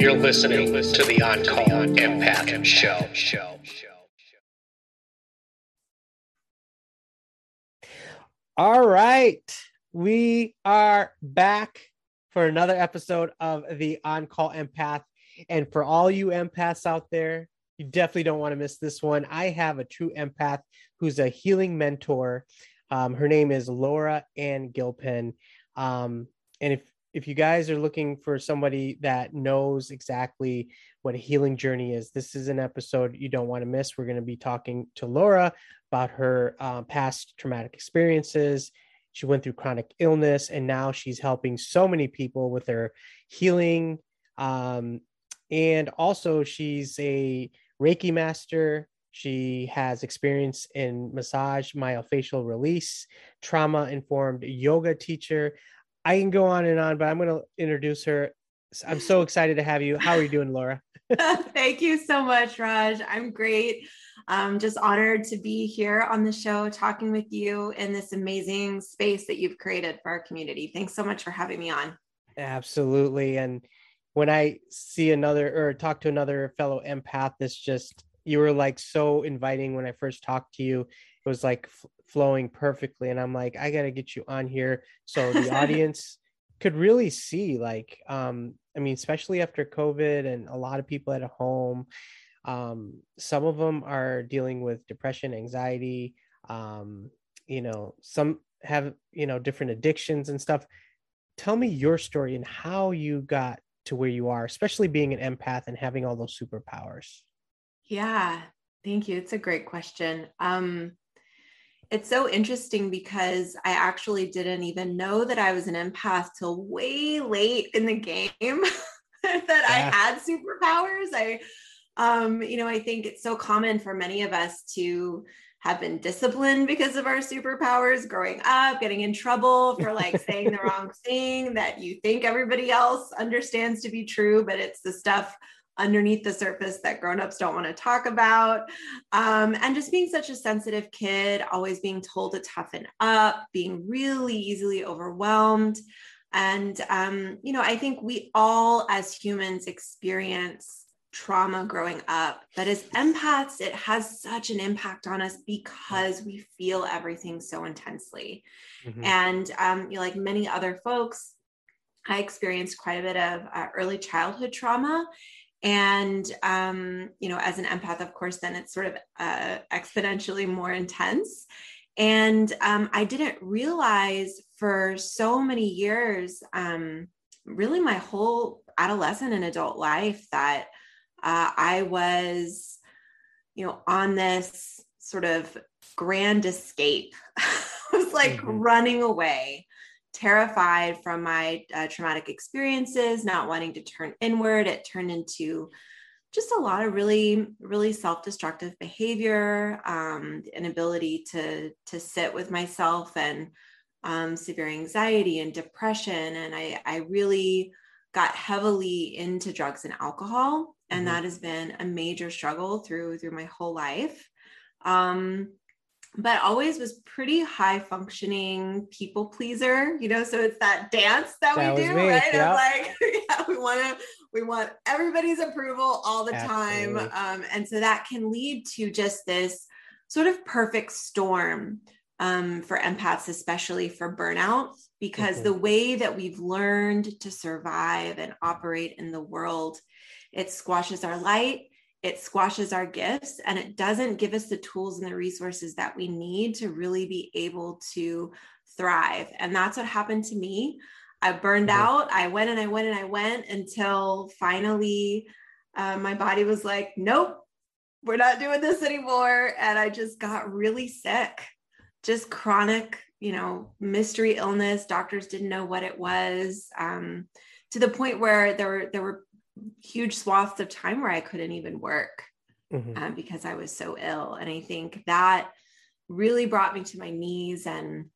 You're listening to the On Call Empath Show. All right. We are back for another episode of the On Call Empath. And for all you empaths out there, you definitely don't want to miss this one. I have a true empath who's a healing mentor. Um, her name is Laura Ann Gilpin. Um, and if if you guys are looking for somebody that knows exactly what a healing journey is, this is an episode you don't want to miss. We're going to be talking to Laura about her uh, past traumatic experiences. She went through chronic illness, and now she's helping so many people with their healing. Um, and also, she's a Reiki master. She has experience in massage, myofascial release, trauma informed yoga teacher. I can go on and on, but I'm going to introduce her. I'm so excited to have you. How are you doing, Laura? Thank you so much, Raj. I'm great. I'm just honored to be here on the show talking with you in this amazing space that you've created for our community. Thanks so much for having me on. Absolutely. And when I see another or talk to another fellow empath, it's just you were like so inviting when I first talked to you. It was like f- flowing perfectly. And I'm like, I got to get you on here so the audience could really see, like, um, I mean, especially after COVID and a lot of people at home, um, some of them are dealing with depression, anxiety, um, you know, some have, you know, different addictions and stuff. Tell me your story and how you got to where you are, especially being an empath and having all those superpowers. Yeah, thank you. It's a great question. Um, it's so interesting because I actually didn't even know that I was an empath till way late in the game that yeah. I had superpowers. I, um, you know, I think it's so common for many of us to have been disciplined because of our superpowers growing up, getting in trouble for like saying the wrong thing that you think everybody else understands to be true, but it's the stuff underneath the surface that grown-ups don't want to talk about. Um, and just being such a sensitive kid always being told to toughen up being really easily overwhelmed. And um, you know i think we all as humans experience trauma growing up but as empaths it has such an impact on us because we feel everything so intensely. Mm-hmm. and um, you know like many other folks i experienced quite a bit of uh, early childhood trauma and um, you know as an empath of course then it's sort of uh, exponentially more intense. And um, i didn't realize for so many years um, really my whole adolescent and adult life that uh, i was you know on this sort of grand escape. I was like mm-hmm. running away terrified from my uh, traumatic experiences, not wanting to turn inward. It turned into just a lot of really, really self-destructive behavior, um, inability to to sit with myself, and um, severe anxiety and depression. And I, I really got heavily into drugs and alcohol, and mm-hmm. that has been a major struggle through through my whole life. Um, but always was pretty high functioning people pleaser, you know. So it's that dance that, that we do, me. right? Yep. like, yeah, we want to, we want everybody's approval all the Absolutely. time, um, and so that can lead to just this sort of perfect storm um, for empaths, especially for burnout, because mm-hmm. the way that we've learned to survive and operate in the world, it squashes our light it squashes our gifts and it doesn't give us the tools and the resources that we need to really be able to thrive. And that's what happened to me. I burned mm-hmm. out. I went and I went and I went until finally uh, my body was like, nope, we're not doing this anymore. And I just got really sick, just chronic, you know, mystery illness. Doctors didn't know what it was. Um, to the point where there were there were huge swaths of time where I couldn't even work mm-hmm. um, because I was so ill. And I think that really brought me to my knees and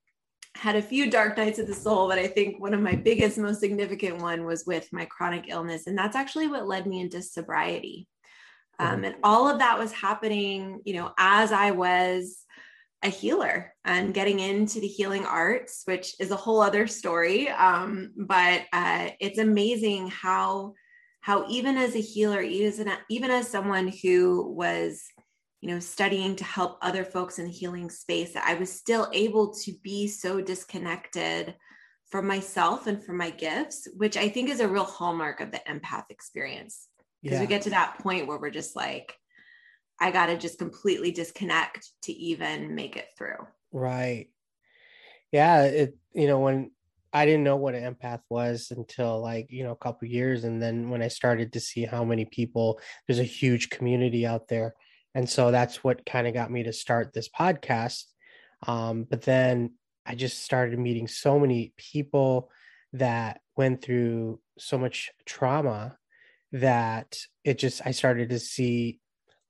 had a few dark nights of the soul but i think one of my biggest most significant one was with my chronic illness and that's actually what led me into sobriety um, mm-hmm. and all of that was happening you know as i was a healer and getting into the healing arts which is a whole other story um, but uh, it's amazing how how even as a healer, even as, even as someone who was, you know, studying to help other folks in the healing space, I was still able to be so disconnected from myself and from my gifts, which I think is a real hallmark of the empath experience. Because yeah. we get to that point where we're just like, I got to just completely disconnect to even make it through. Right. Yeah. It, you know, when I didn't know what an empath was until like, you know, a couple years. And then when I started to see how many people, there's a huge community out there. And so that's what kind of got me to start this podcast. Um, but then I just started meeting so many people that went through so much trauma that it just, I started to see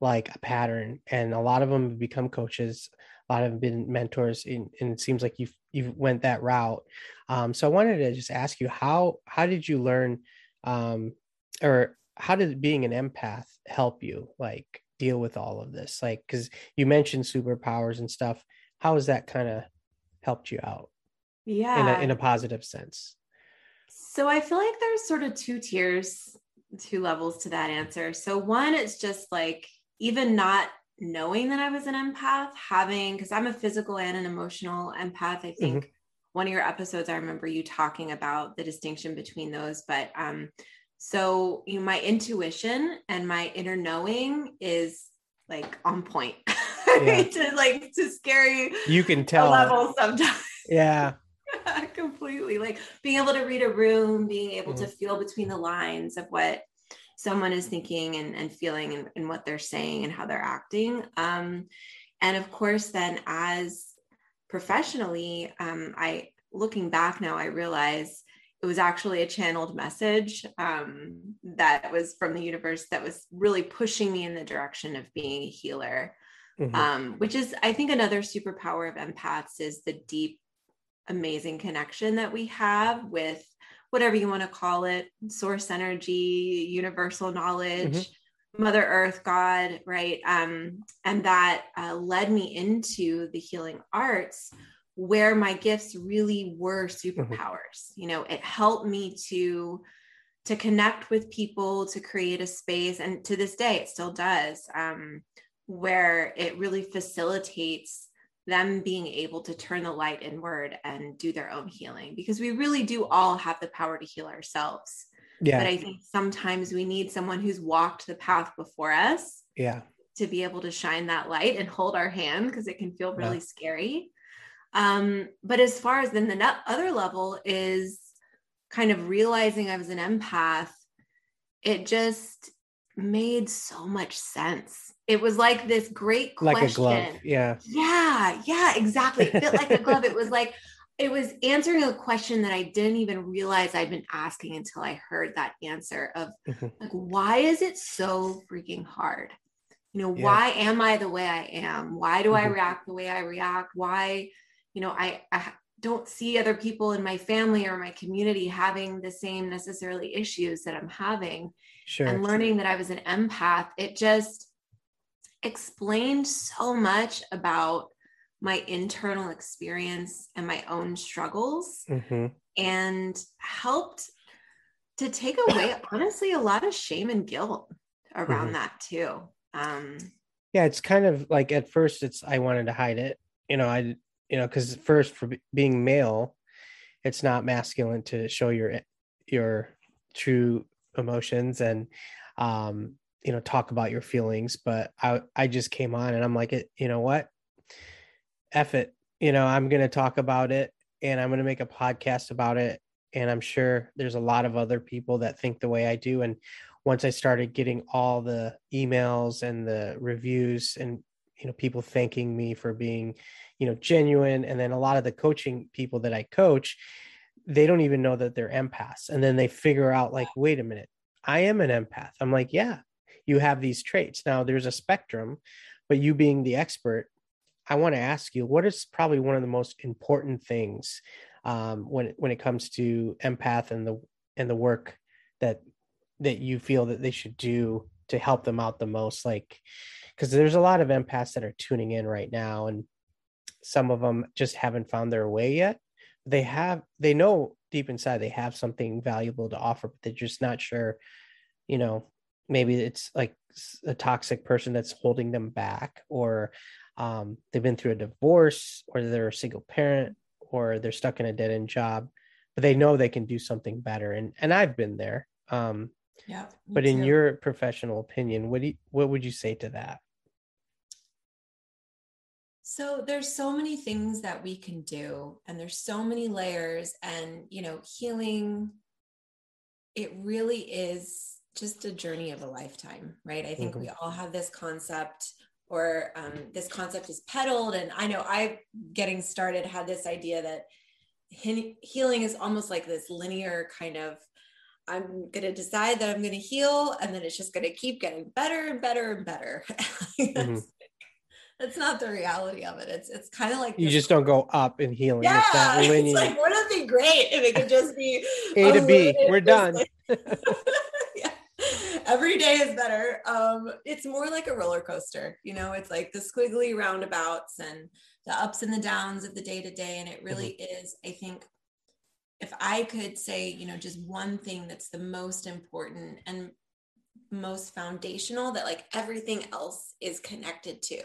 like a pattern and a lot of them become coaches a lot of them been mentors and, and it seems like you've you went that route. Um, so i wanted to just ask you how how did you learn um, or how did being an empath help you like deal with all of this? Like because you mentioned superpowers and stuff. How has that kind of helped you out? Yeah in a, in a positive sense. So i feel like there's sort of two tiers two levels to that answer. So one it's just like even not knowing that I was an empath, having, because I'm a physical and an emotional empath. I think mm-hmm. one of your episodes, I remember you talking about the distinction between those. But um, so, you know, my intuition and my inner knowing is like on point. Yeah. to like to scary you can tell level sometimes yeah completely like being able to read a room being able mm-hmm. to feel between the lines of what someone is thinking and, and feeling and, and what they're saying and how they're acting. Um, and of course, then as professionally, um, I looking back now, I realize it was actually a channeled message um, that was from the universe that was really pushing me in the direction of being a healer. Mm-hmm. Um, which is, I think, another superpower of empaths is the deep, amazing connection that we have with whatever you want to call it source energy universal knowledge mm-hmm. mother earth god right um, and that uh, led me into the healing arts where my gifts really were mm-hmm. superpowers mm-hmm. you know it helped me to to connect with people to create a space and to this day it still does um, where it really facilitates them being able to turn the light inward and do their own healing because we really do all have the power to heal ourselves. Yeah. But I think sometimes we need someone who's walked the path before us. Yeah. To be able to shine that light and hold our hand because it can feel really yeah. scary. Um, but as far as then the other level is kind of realizing I was an empath, it just made so much sense it was like this great question. Like a glove. Yeah. Yeah. Yeah. Exactly. It fit like a glove. It was like, it was answering a question that I didn't even realize I'd been asking until I heard that answer of mm-hmm. like, why is it so freaking hard? You know, yeah. why am I the way I am? Why do mm-hmm. I react the way I react? Why, you know, I, I don't see other people in my family or my community having the same necessarily issues that I'm having. Sure. And learning that I was an empath, it just, explained so much about my internal experience and my own struggles mm-hmm. and helped to take away honestly a lot of shame and guilt around mm-hmm. that too um yeah it's kind of like at first it's i wanted to hide it you know i you know because first for being male it's not masculine to show your your true emotions and um you know talk about your feelings but i i just came on and i'm like it you know what? F it. You know i'm going to talk about it and i'm going to make a podcast about it. And i'm sure there's a lot of other people that think the way i do. And once i started getting all the emails and the reviews and you know people thanking me for being you know genuine and then a lot of the coaching people that i coach they don't even know that they're empaths. And then they figure out like wait a minute i am an empath. I'm like yeah you have these traits. Now there's a spectrum, but you being the expert, I want to ask you what is probably one of the most important things um, when when it comes to empath and the and the work that that you feel that they should do to help them out the most? Like because there's a lot of empaths that are tuning in right now and some of them just haven't found their way yet they have they know deep inside they have something valuable to offer but they're just not sure you know maybe it's like a toxic person that's holding them back or um, they've been through a divorce or they're a single parent or they're stuck in a dead end job but they know they can do something better and and i've been there um yeah but in your professional opinion what do you, what would you say to that so there's so many things that we can do and there's so many layers and you know healing it really is just a journey of a lifetime right i think mm-hmm. we all have this concept or um, this concept is peddled and i know i getting started had this idea that he- healing is almost like this linear kind of i'm going to decide that i'm going to heal and then it's just going to keep getting better and better and better mm-hmm. That's not the reality of it it's it's kind of like you just don't go up in healing yeah, it's, not linear. it's like wouldn't it be great if it could just be a to b we're done every day is better. Um, it's more like a roller coaster, you know, it's like the squiggly roundabouts and the ups and the downs of the day to day. And it really mm-hmm. is, I think, if I could say, you know, just one thing that's the most important and most foundational that like everything else is connected to,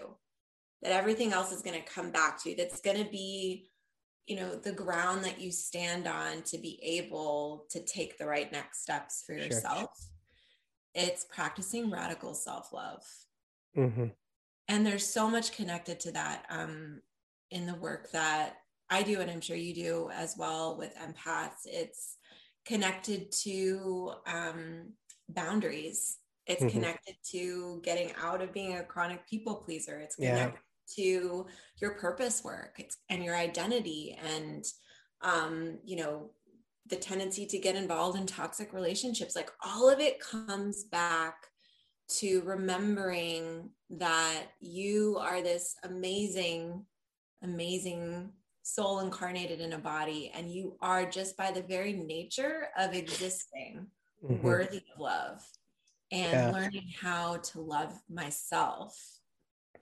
that everything else is going to come back to, you that's going to be you know the ground that you stand on to be able to take the right next steps for yourself it's practicing radical self love. Mm-hmm. And there's so much connected to that um, in the work that I do, and I'm sure you do as well with empaths. It's connected to um, boundaries. It's mm-hmm. connected to getting out of being a chronic people pleaser. It's connected. To your purpose work and your identity and um, you know the tendency to get involved in toxic relationships like all of it comes back to remembering that you are this amazing amazing soul incarnated in a body and you are just by the very nature of existing mm-hmm. worthy of love and yeah. learning how to love myself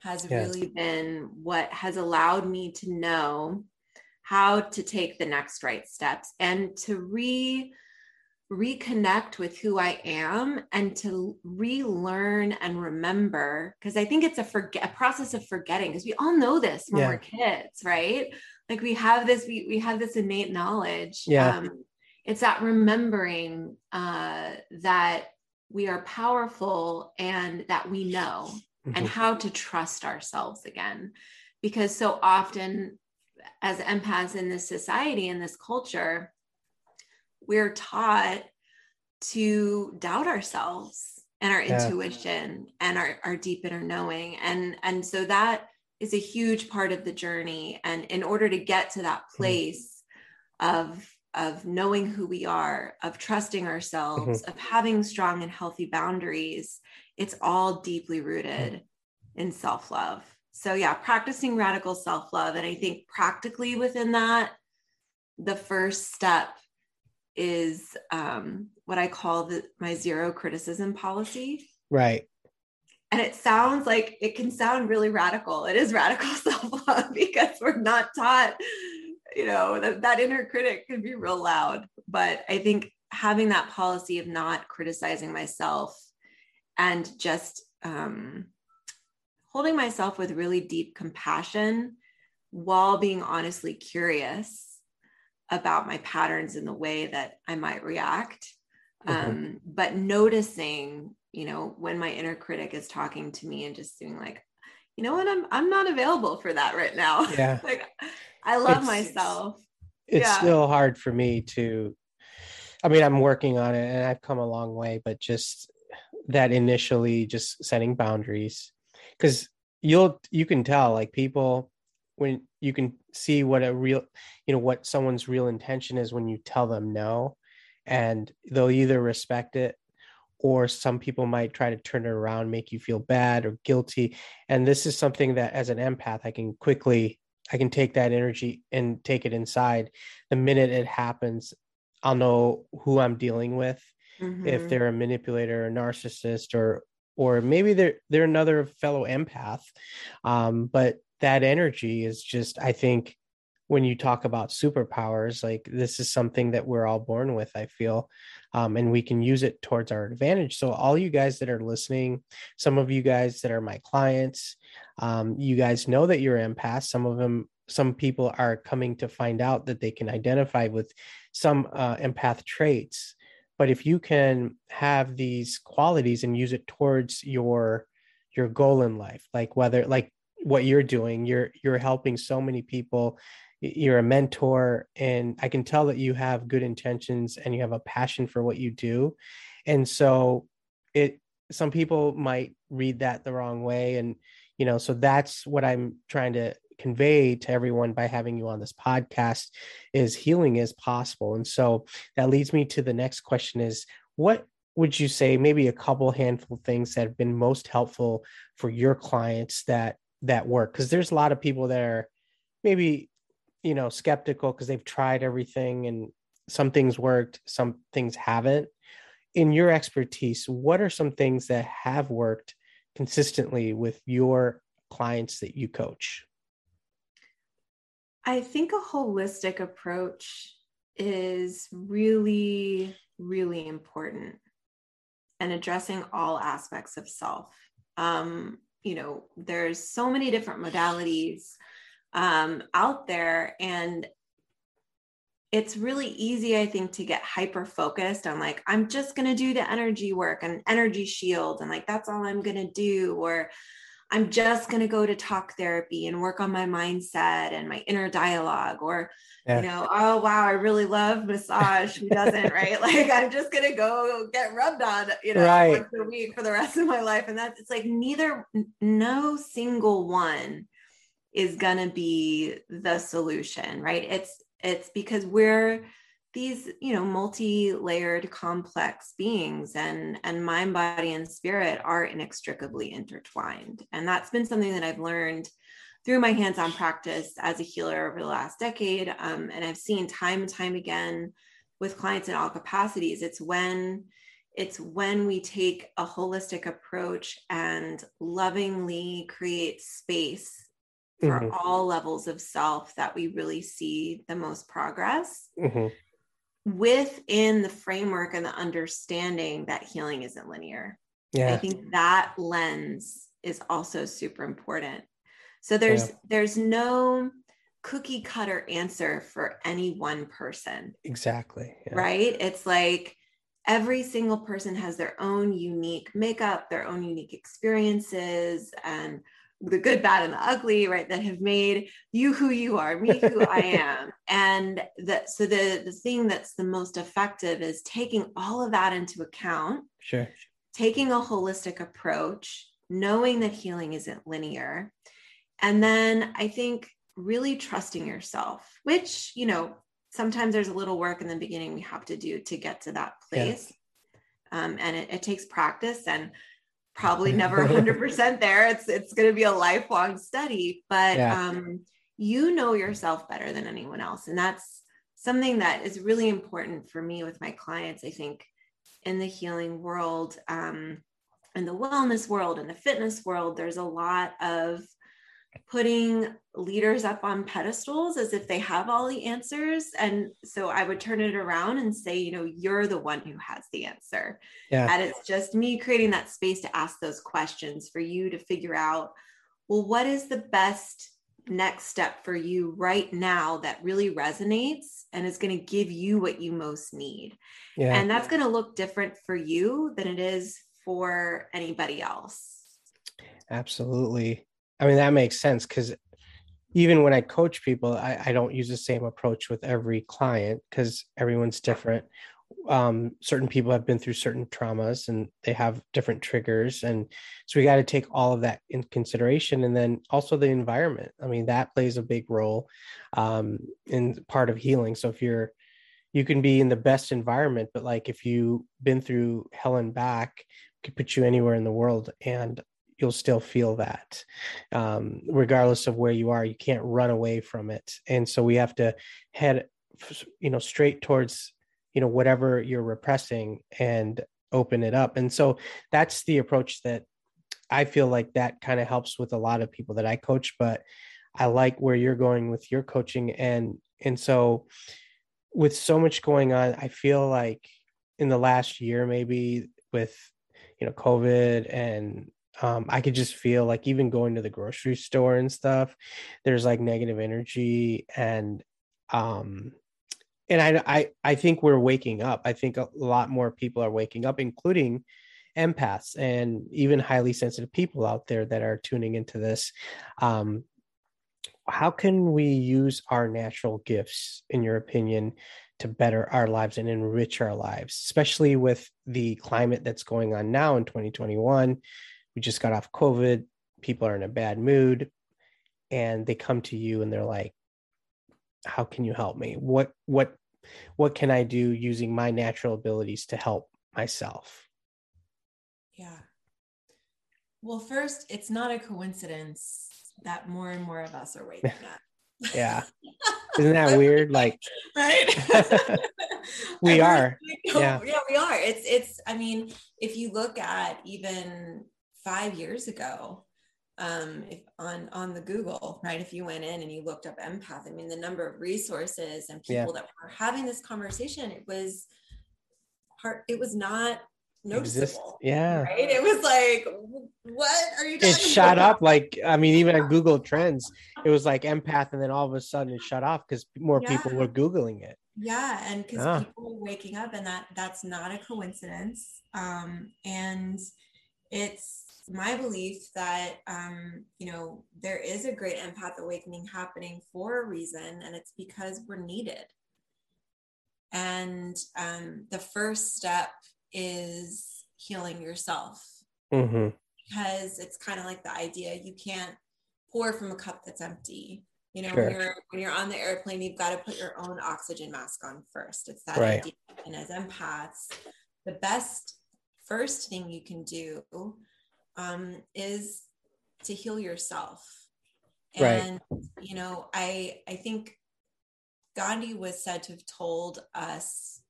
has yeah. really been what has allowed me to know how to take the next right steps and to re reconnect with who I am and to relearn and remember because I think it's a forget a process of forgetting because we all know this when yeah. we're kids, right? Like we have this we we have this innate knowledge. Yeah. Um, it's that remembering uh, that we are powerful and that we know mm-hmm. and how to trust ourselves again because so often as empaths in this society in this culture we're taught to doubt ourselves and our yeah. intuition and our, our deep inner knowing and and so that is a huge part of the journey and in order to get to that mm-hmm. place mm-hmm. of of knowing who we are of trusting ourselves mm-hmm. of having strong and healthy boundaries it's all deeply rooted mm-hmm. in self-love so yeah practicing radical self-love and i think practically within that the first step is um, what i call the my zero criticism policy right and it sounds like it can sound really radical it is radical self-love because we're not taught you know that, that inner critic can be real loud but i think having that policy of not criticizing myself and just um, holding myself with really deep compassion while being honestly curious about my patterns in the way that I might react. Mm-hmm. Um, but noticing, you know, when my inner critic is talking to me and just doing like, you know what, I'm I'm not available for that right now. Yeah. like I love it's, myself. It's yeah. still hard for me to I mean, I'm working on it and I've come a long way, but just that initially just setting boundaries because you'll you can tell like people when you can see what a real you know what someone's real intention is when you tell them no and they'll either respect it or some people might try to turn it around make you feel bad or guilty and this is something that as an empath i can quickly i can take that energy and take it inside the minute it happens i'll know who i'm dealing with mm-hmm. if they're a manipulator a narcissist or or maybe they're they're another fellow empath um, but that energy is just i think when you talk about superpowers like this is something that we're all born with i feel um, and we can use it towards our advantage. So all you guys that are listening some of you guys that are my clients um, you guys know that you're empaths. Some of them some people are coming to find out that they can identify with some uh, empath traits. But if you can have these qualities and use it towards your your goal in life like whether like what you're doing you're you're helping so many people you're a mentor and i can tell that you have good intentions and you have a passion for what you do. And so it some people might read that the wrong way and you know so that's what i'm trying to convey to everyone by having you on this podcast is healing is possible. And so that leads me to the next question is what would you say maybe a couple handful things that have been most helpful for your clients that that work? Because there's a lot of people that are maybe you know skeptical because they've tried everything and some things worked some things haven't. In your expertise what are some things that have worked consistently with your clients that you coach? I think a holistic approach is really really important and addressing all aspects of self. Um, you know there's so many different modalities um, out there. And it's really easy i think to get hyper focused on like i'm just going to do the energy work and energy shield and like that's all i'm going to do. Or i'm just going to go to talk therapy and work on my mindset and my inner dialogue. Or yeah. you know oh wow i really love massage. Who doesn't right? Like i'm just going to go get rubbed on you know right. once a week for the rest of my life. And that's it's like neither no single one is going to be the solution right? It's it's because we're these you know multi-layered complex beings and and mind body and spirit are inextricably intertwined. And that's been something that i've learned through my hands-on practice as a healer over the last decade. Um, and i've seen time and time again with clients in all capacities it's when it's when we take a holistic approach and lovingly create space for mm-hmm. all levels of self that we really see the most progress mm-hmm. within the framework and the understanding that healing isn't linear. Yeah. I think that lens is also super important. So there's yeah. there's no cookie cutter answer for any one person. Exactly. Yeah. Right? It's like every single person has their own unique makeup, their own unique experiences and the good, bad, and the ugly, right, that have made you who you are, me who I am. And that so the the thing that's the most effective is taking all of that into account. Sure. Taking a holistic approach, knowing that healing isn't linear. And then I think really trusting yourself, which, you know, sometimes there's a little work in the beginning we have to do to get to that place. Yeah. Um, and it, it takes practice and probably never 100% there it's it's going to be a lifelong study but yeah. um, you know yourself better than anyone else and that's something that is really important for me with my clients i think in the healing world um, in the wellness world in the fitness world there's a lot of putting leaders up on pedestals as if they have all the answers. And so I would turn it around and say, you know, you're the one who has the answer. Yeah. And it's just me creating that space to ask those questions for you to figure out, well, what is the best next step for you right now that really resonates and is going to give you what you most need. Yeah. And that's going to look different for you than it is for anybody else. Absolutely. I mean, that makes sense because even when I coach people, I, I, don't use the same approach with every client because everyone's different. Um, certain people have been through certain traumas and they have different triggers. And so we got to take all of that in consideration. And then also the environment. I mean, that plays a big role um, in part of healing. So if you're, you can be in the best environment, but like if you've been through hell and back, could put you anywhere in the world. And you'll still feel that um, regardless of where you are you can't run away from it. And so we have to head you know straight towards you know whatever you're repressing and open it up. And so that's the approach that i feel like that kind of helps with a lot of people that i coach but I like where you're going with your coaching. And and so with so much going on, I feel like in the last year maybe with you know COVID and um, I could just feel like even going to the grocery store and stuff, there's like negative energy and um and I I I think we're waking up. I think a lot more people are waking up, including empaths and even highly sensitive people out there that are tuning into this. Um, how can we use our natural gifts, in your opinion, to better our lives and enrich our lives, especially with the climate that's going on now in 2021? We just got off COVID. People are in a bad mood, and they come to you and they're like, "How can you help me? What what what can I do using my natural abilities to help myself?" Yeah. Well, first, it's not a coincidence that more and more of us are waking up. yeah. Isn't that weird? Like, right? we are. Yeah. yeah, we are. It's, it's, I mean, if you look at even five years ago, um, if on on the Google, right? If you went in and you looked up empath, I mean, the number of resources and people yeah. that were having this conversation, it was hard. It was not noticeable. Exist. Yeah. Right. It was like, what are you It shot about? up like I mean, even on Google Trends, it was like empath, and then all of a sudden it shut off because more yeah. people were Googling it. Yeah, and because yeah. people were waking up, and that that's not a coincidence. Um, and it's my belief that um, you know there is a great empath awakening happening for a reason, and it's because we're needed. And um, the first step is healing yourself mm-hmm. because it's kind of like the idea you can't pour from a cup that's empty you know sure. when you're when you're on the airplane you've got to put your own oxygen mask on first it's that right. idea and as empaths the best first thing you can do um, is to heal yourself and right. you know i i think gandhi was said to have told us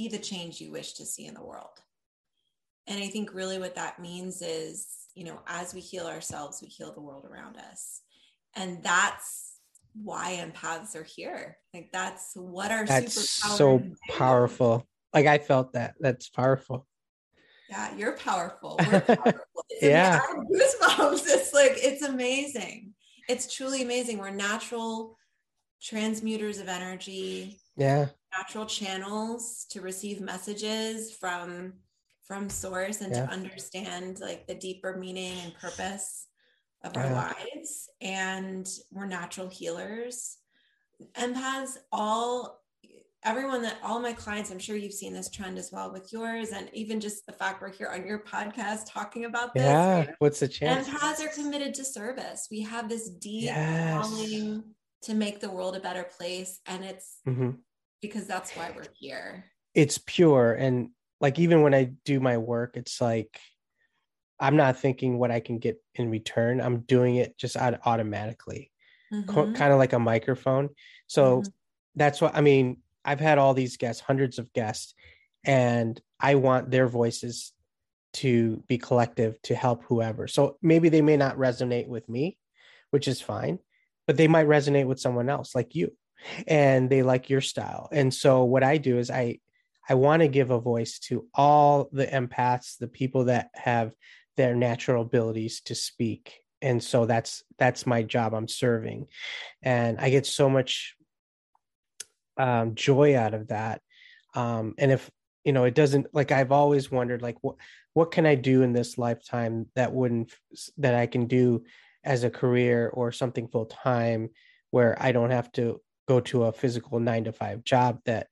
be the change you wish to see in the world. And I think really what that means is, you know, as we heal ourselves, we heal the world around us. And that's why empaths are here. Like that's what our that's so powerful. Like I felt that. That's powerful. Yeah, you're powerful. We're powerful. yeah. Goosebumps. It's like it's amazing. It's truly amazing. We're natural transmuters of energy. Yeah natural channels to receive messages from from source and yeah. to understand like the deeper meaning and purpose of our yeah. lives and we're natural healers empaths all everyone that all my clients i'm sure you've seen this trend as well with yours and even just the fact we're here on your podcast talking about this yeah right? what's the chance empaths are committed to service we have this deep yes. calling to make the world a better place and it's mm-hmm because that's why we're here. It's pure. And like, even when I do my work, it's like, I'm not thinking what I can get in return. I'm doing it just automatically, mm-hmm. Co- kind of like a microphone. So mm-hmm. that's what I mean. I've had all these guests, hundreds of guests, and I want their voices to be collective to help whoever. So maybe they may not resonate with me, which is fine, but they might resonate with someone else like you and they like your style. And so what I do is I I want to give a voice to all the empaths, the people that have their natural abilities to speak. And so that's that's my job I'm serving. And I get so much um, joy out of that. Um, and if you know, it doesn't like I've always wondered like what what can I do in this lifetime that wouldn't that I can do as a career or something full time where I don't have to go to a physical nine to five job that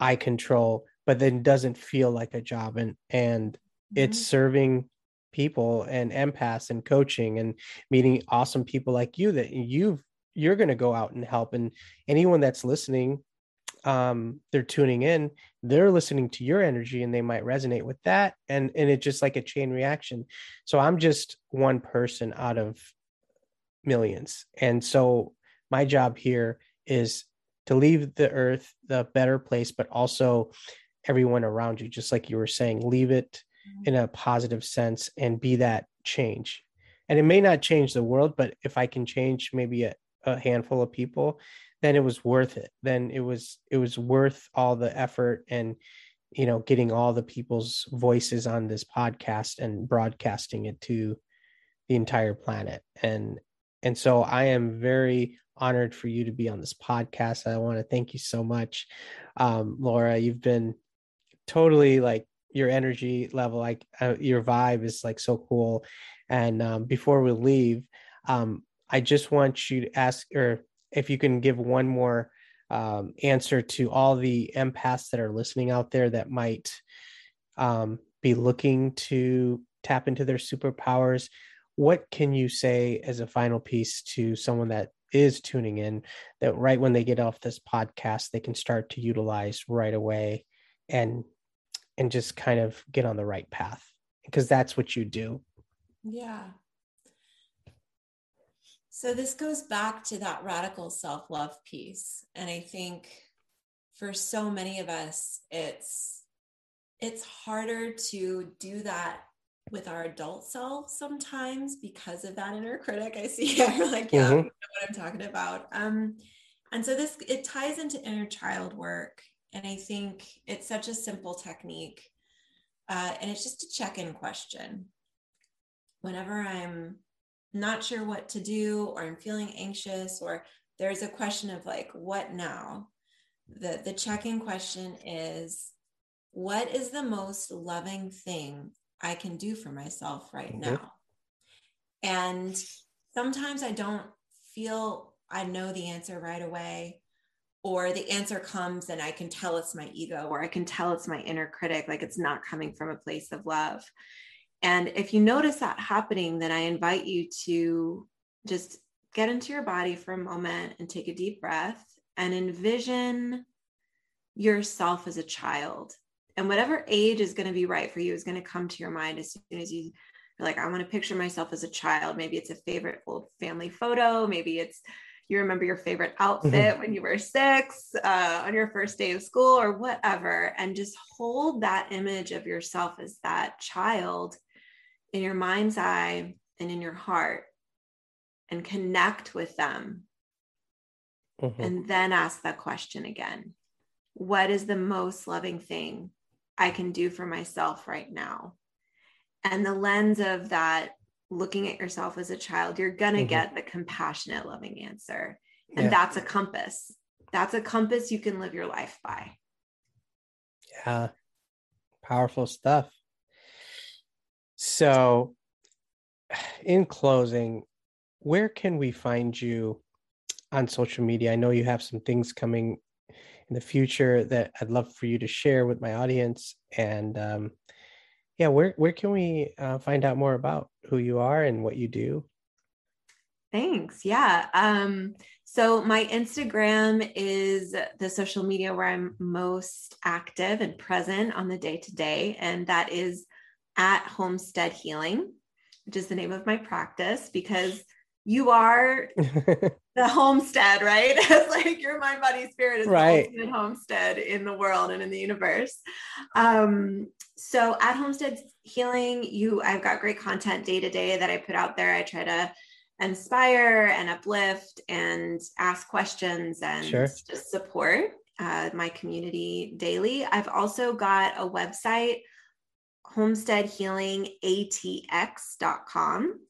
I control, but then doesn't feel like a job. And and mm-hmm. it's serving people and empaths and coaching and meeting awesome people like you that you've you're going to go out and help and anyone that's listening um they're tuning in they're listening to your energy and they might resonate with that and and it's just like a chain reaction so i'm just one person out of millions and so my job here is to leave the earth the better place, but also everyone around you, just like you were saying, leave it mm-hmm. in a positive sense and be that change. and it may not change the world but if i can change maybe a, a handful of people then it was worth it. Then it was it was worth all the effort and you know getting all the people's voices on this podcast and broadcasting it to the entire planet. And and so i am very honored for you to be on this podcast. I want to thank you so much. Um, laura you've been totally like your energy level like uh, your vibe is like so cool. And um, before we leave um, i just want you to ask or if you can give one more um, answer to all the empaths that are listening out there that might um, be looking to tap into their superpowers what can you say as a final piece to someone that is tuning in that right when they get off this podcast they can start to utilize right away and and just kind of get on the right path? Because that's what you do. Yeah so this goes back to that radical self-love piece. And i think for so many of us it's it's harder to do that with our adult self sometimes because of that inner critic i see you're like yeah mm-hmm. you know what i'm talking about. Um and so this it ties into inner child work. And i think it's such a simple technique uh, and it's just a check-in question. Whenever i'm not sure what to do or I'm feeling anxious or there's a question of like what now? The the check-in question is what is the most loving thing I can do for myself right mm-hmm. now? And sometimes I don't feel I know the answer right away or the answer comes and I can tell it's my ego or I can tell it's my inner critic like it's not coming from a place of love and if you notice that happening, then I invite you to just get into your body for a moment and take a deep breath and envision yourself as a child. And whatever age is going to be right for you is going to come to your mind as soon as you are like, I want to picture myself as a child. Maybe it's a favorite old family photo. Maybe it's you remember your favorite outfit mm-hmm. when you were six, uh, on your first day of school, or whatever. And just hold that image of yourself as that child in your mind's eye and in your heart and connect with them. Mm-hmm. And then ask that question again What is the most loving thing I can do for myself right now? And the lens of that, looking at yourself as a child, you're going to mm-hmm. get the compassionate, loving answer. And yeah. that's a compass. That's a compass you can live your life by. Yeah. Powerful stuff. So, in closing, where can we find you on social media? I know you have some things coming in the future that I'd love for you to share with my audience. And um, yeah, where where can we uh, find out more about who you are and what you do? Thanks. Yeah. Um, so my Instagram is the social media where I'm most active and present on the day to day, and that is at Homestead Healing, which is the name of my practice, because you are the homestead, right? It's like your mind, body, spirit is right. the homestead in the world and in the universe. Um, so at Homestead Healing, you I've got great content day to day that I put out there. I try to inspire and uplift and ask questions and sure. just support uh, my community daily. I've also got a website homesteadhealingatx.com.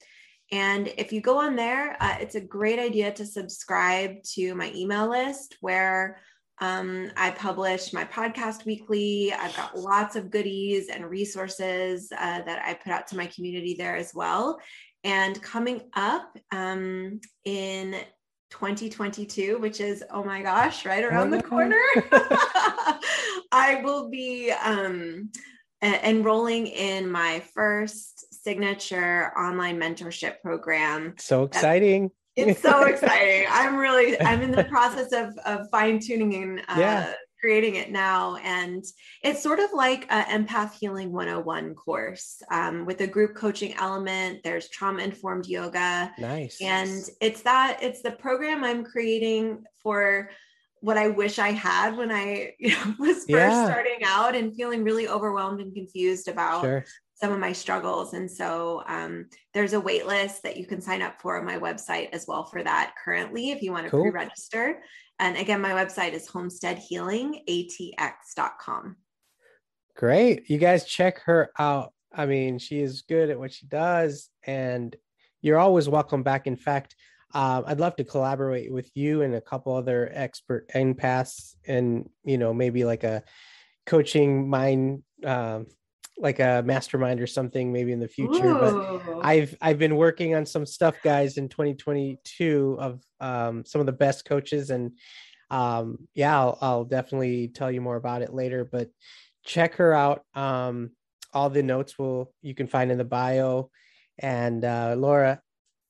And if you go on there, uh, it's a great idea to subscribe to my email list where um, I publish my podcast weekly. I've got lots of goodies and resources uh, that I put out to my community there as well. And coming up um, in 2022, which is, oh my gosh, right around the corner, I will be um, enrolling in my first signature online mentorship program. So exciting. It's so exciting. I'm really, I'm in the process of, of fine tuning and uh, yeah. creating it now. And it's sort of like an empath healing 101 course um, with a group coaching element. There's trauma informed yoga. Nice. And it's that, it's the program I'm creating for what I wish I had when I you know, was first yeah. starting out and feeling really overwhelmed and confused about sure. some of my struggles. And so um, there's a wait list that you can sign up for on my website as well for that currently if you want to cool. pre-register. And again, my website is homesteadhealingatx.com. Great. You guys check her out. I mean, she is good at what she does, and you're always welcome back. In fact, uh, I'd love to collaborate with you and a couple other expert empaths, and you know, maybe like a coaching mind, um, like a mastermind or something, maybe in the future. Ooh. But I've I've been working on some stuff, guys, in 2022 of um, some of the best coaches, and um, yeah, I'll, I'll definitely tell you more about it later. But check her out. Um, all the notes will you can find in the bio. And uh, Laura,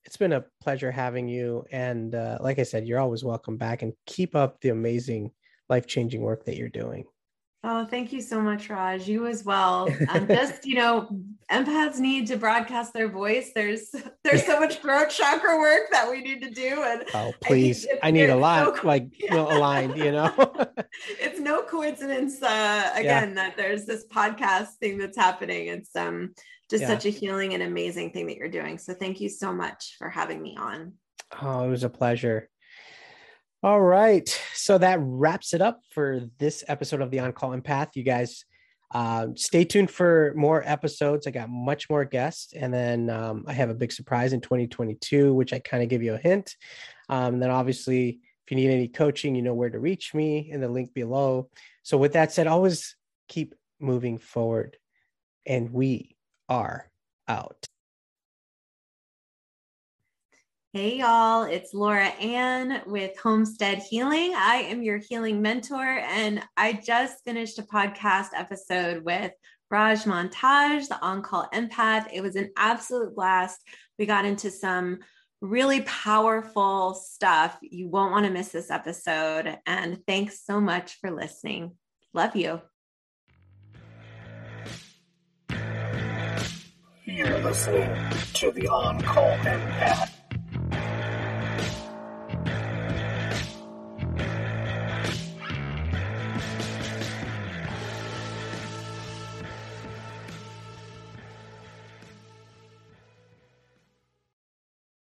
it's been a pleasure having you. And uh, like I said, you're always welcome back. And keep up the amazing, life changing work that you're doing. Oh, thank you so much, Raj. You as well. Um, just you know, empaths need to broadcast their voice. There's there's so much throat chakra work that we need to do. And oh, please, I, I need a lot, no, like yeah. aligned. You know, it's no coincidence uh, again yeah. that there's this podcast thing that's happening. It's um just yeah. such a healing and amazing thing that you're doing. So thank you so much for having me on. Oh, it was a pleasure. All right. So that wraps it up for this episode of the On Call Empath. You guys uh, stay tuned for more episodes. I got much more guests. And then um, I have a big surprise in 2022, which I kind of give you a hint. Um, then obviously, if you need any coaching, you know where to reach me in the link below. So with that said, always keep moving forward. And we are out. Hey, y'all, it's Laura Ann with Homestead Healing. I am your healing mentor, and I just finished a podcast episode with Raj Montage, the on call empath. It was an absolute blast. We got into some really powerful stuff. You won't want to miss this episode. And thanks so much for listening. Love you. You're listening to the On Call Empath.